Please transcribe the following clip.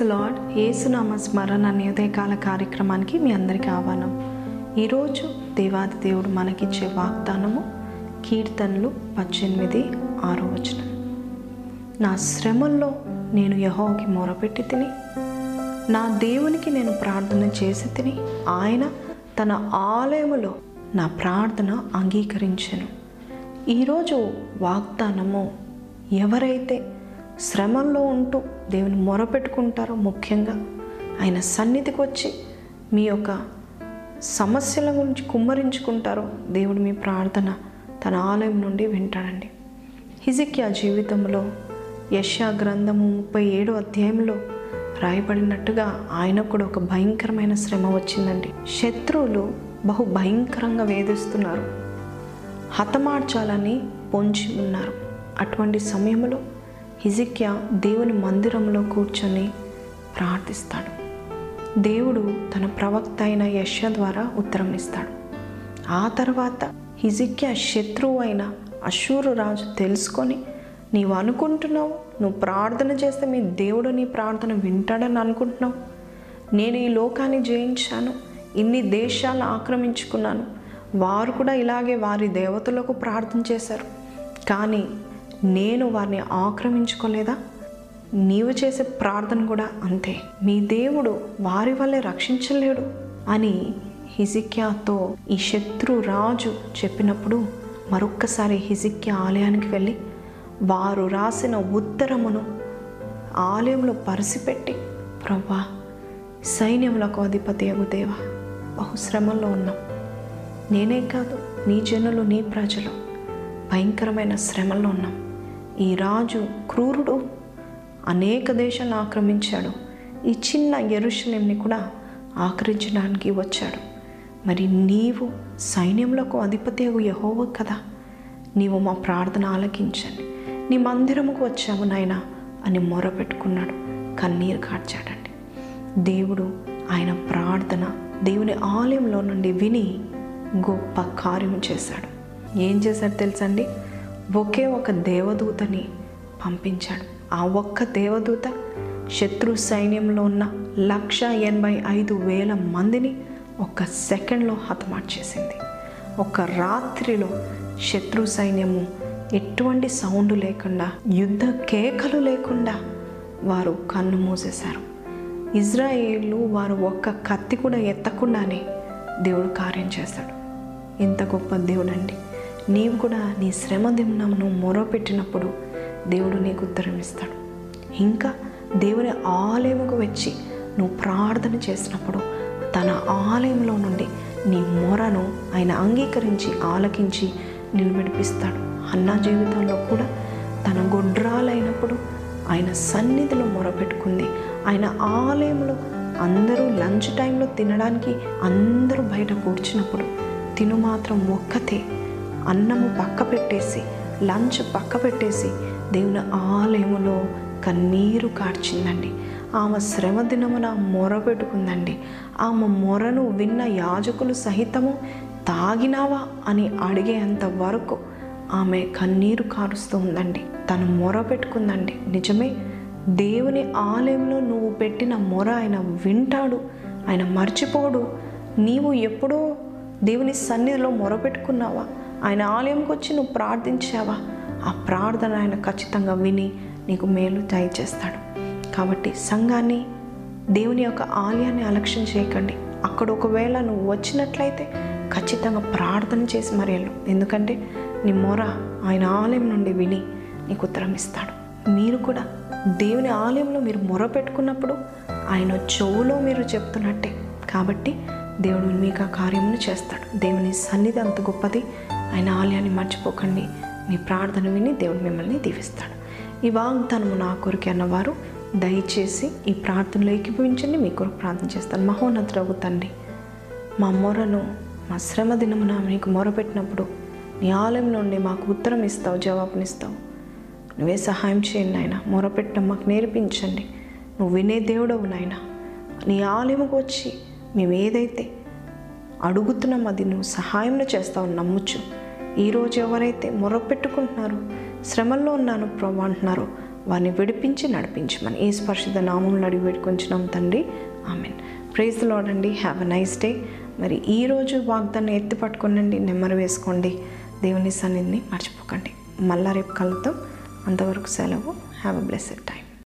Praise the lord ఏసునామ స్మరణ అనే ఉదయకాల కార్యక్రమానికి మీ అందరికీ ఆహ్వానం. ఈరోజు దేవాది దేవుడు మనకిచ్చే వాగ్దానము కీర్తనలు పద్దెనిమిది ఆరో వచనం. నా శ్రమల్లో నేను యహోకి మొరపెట్టి తిని నా దేవునికి నేను ప్రార్థన చేసి తిని ఆయన తన ఆలయములో నా ప్రార్థన అంగీకరించను. ఈరోజు వాగ్దానము ఎవరైతే శ్రమంలో ఉంటూ దేవుని మొరపెట్టుకుంటారో ముఖ్యంగా ఆయన సన్నిధికి వచ్చి మీ యొక్క సమస్యల గురించి కుమ్మరించుకుంటారో దేవుడు మీ ప్రార్థన తన ఆలయం నుండి వింటాడండి. హిజిక్యా జీవితంలో యశా గ్రంథము ముప్పై ఏడు అధ్యాయంలో రాయబడినట్టుగా ఆయన కూడా ఒక భయంకరమైన శ్రమ వచ్చిందండి. శత్రువులు బహు భయంకరంగా వేధిస్తున్నారు. హతమార్చాలని పొంచి ఉన్నారు. అటువంటి సమయంలో హిజిక్యా దేవుని మందిరంలో కూర్చొని ప్రార్థిస్తాడు. దేవుడు తన ప్రవక్త అయిన యశ ద్వారా ఉత్తరం ఇస్తాడు. ఆ తర్వాత హిజిక్యా శత్రువు అయిన అశూరు రాజు తెలుసుకొని నీవు అనుకుంటున్నావు? నువ్వు ప్రార్థన చేస్తే మీ దేవుడు నీ ప్రార్థన వింటాడని అనుకుంటున్నావు? నేను ఈ లోకాన్ని జయించాను ఇన్ని దేశాలను ఆక్రమించుకున్నాను. వారు కూడా ఇలాగే వారి దేవతలకు ప్రార్థన చేశారు. కానీ నేను వారిని ఆక్రమించుకోలేదా? నీవు చేసే ప్రార్థన కూడా అంతే. మీ దేవుడు వారి వల్లే రక్షించలేడు అని హిజిక్యాతో ఈ శత్రు రాజు చెప్పినప్పుడు మరొక్కసారి హిజిక్యా ఆలయానికి వెళ్ళి వారు రాసిన ఉత్తరమును ఆలయంలో పరిసిపెట్టి ప్రభా సైన్యములకు అధిపతి దేవా బహుశ్రమంలో ఉన్నాం. నేనే కాదు నీ జనులు నీ ప్రజలు. భయంకరమైన శ్రమల్లో ఉన్నాం. ఈ రాజు క్రూరుడు అనేక దేశాలను ఆక్రమించాడు. ఈ చిన్న ఎరుషలేంని కూడా ఆక్రమించడానికి వచ్చాడు. మరి నీవు సైన్యములకు అధిపతి యహోవ కదా. నీవు మా ప్రార్థన ఆలకించండి. నీ మందిరముకు వచ్చాము నాయన అని మొరపెట్టుకున్నాడు. కన్నీరు కార్చాడండి. దేవుడు ఆయన ప్రార్థన దేవుని ఆలయంలో నుండి విని గొప్ప కార్యం చేశాడు. ఏం చేశాడు తెలుసండి? ఒకే ఒక దేవదూతని పంపించాడు. ఆ ఒక్క దేవదూత శత్రు సైన్యంలో ఉన్న లక్ష ఎనభై ఐదు వేల మందిని ఒక సెకండ్లో హతమార్చేసింది ఒక రాత్రిలో శత్రు సైన్యము ఎటువంటి సౌండ్ లేకుండా యుద్ధ కేకలు లేకుండా వారు కన్ను మూసేశారు. ఇజ్రాయేలు వారు ఒక్క కత్తి కూడా ఎత్తకుండానే దేవుడు కార్యం చేస్తాడు. ఇంత గొప్ప దేవుడు అండి నీవు కూడా నీ శ్రమ దిమ్నమును మొరపెట్టినప్పుడు దేవుడు నీకు ఉత్తరం ఇస్తాడు. ఇంకా దేవుని ఆలయముకు వచ్చి నువ్వు ప్రార్థన చేసినప్పుడు తన ఆలయంలో నుండి నీ మొరను ఆయన అంగీకరించి ఆలకించి నిలబెడిపిస్తాడు అన్న జీవితంలో కూడా తన గొడ్రాలైనప్పుడు ఆయన సన్నిధిలో మొరపెట్టుకుంది. ఆయన ఆలయంలో అందరూ లంచ్ టైంలో తినడానికి అందరూ బయట కూర్చున్నప్పుడు తిను మాత్రం ఒక్కతే అన్నము పక్క పెట్టేసి లంచ్ పక్క పెట్టేసి దేవుని ఆలయములో కన్నీరు కార్చిందండి. ఆమె శ్రమ దినమున మొర పెట్టుకుందండి. ఆమె మొరను విన్న యాజకులు సహితము తాగినావా? అని అడిగేంత వరకు ఆమె కన్నీరు కారుస్తూ ఉందండి. తను మొర పెట్టుకుందండి. నిజమే దేవుని ఆలయంలో నువ్వు పెట్టిన మొర ఆయన వింటాడు ఆయన మర్చిపోడు. నీవు ఎప్పుడో దేవుని సన్నిధిలో మొరపెట్టుకున్నావా ఆయన ఆలయంకి వచ్చి నువ్వు ప్రార్థించావా? ఆ ప్రార్థన ఆయన ఖచ్చితంగా విని నీకు మేలు దయచేస్తాడు. కాబట్టి సంఘాన్ని దేవుని యొక్క ఆలయాన్ని అలక్ష్యం చేయకండి. అక్కడ ఒకవేళ నువ్వు వచ్చినట్లయితే ఖచ్చితంగా ప్రార్థన చేసి మరి ఎందుకంటే నీ మొర ఆయన ఆలయం నుండి విని నీకు ఉత్తరం ఇస్తాడు. మీరు కూడా దేవుని ఆలయంలో మీరు మొర పెట్టుకున్నప్పుడు ఆయన చెవులో మీరు చెప్తున్నట్టే. కాబట్టి దేవుడు మీకు ఆ కార్యమును చేస్తాడు. దేవుని సన్నిధి అంత గొప్పది. ఆయన ఆలయాన్ని మర్చిపోకండి. మీ ప్రార్థన విని దేవుడు మిమ్మల్ని దీవిస్తాడు. ఈ వాగ్దానము నా కొరికి అన్నవారు దయచేసి ఈ ప్రార్థనలో ఏకీభవించండి. మీ కొరకు ప్రార్థన చేస్తాను. మహోన్నతుడవు తండ్రి మా మొరను మా శ్రమ దినమున నీకు మొరపెట్టినప్పుడు నీ ఆలయం నుండి మాకు ఉత్తరం ఇస్తావు జవాబునిస్తావు. నువ్వే సహాయం చేయండి నాయన. మొరపెట్టడం మాకు నేర్పించండి. నువ్వు వినే దేవుడవు నాయన. నీ ఆలయముకు వచ్చి మేము ఏదైతే అడుగుతున్నాం అది నువ్వు సహాయం చేస్తావు నమ్ముచ్చు ఈరోజు ఎవరైతే మొరపెట్టుకుంటున్నారో శ్రమల్లో ఉన్నాను ప్రభు అంటున్నారో వారిని విడిపించి నడిపించమని ఏ స్పర్శిత నామంలో అడిగి పెట్టుకుంటున్నాం తండ్రి. ఆమెన్. ప్రైజ్ లోడండి హ్యావ్ అ నైస్ డే మరి ఈరోజు వాగ్దాన్ని ఎత్తి పట్టుకోనండి నెమ్మరు వేసుకోండి. దేవుని సన్నిధిని మర్చిపోకండి. మళ్ళా రేపు కలుద్దాం. అంతవరకు సెలవు. Have a blessed time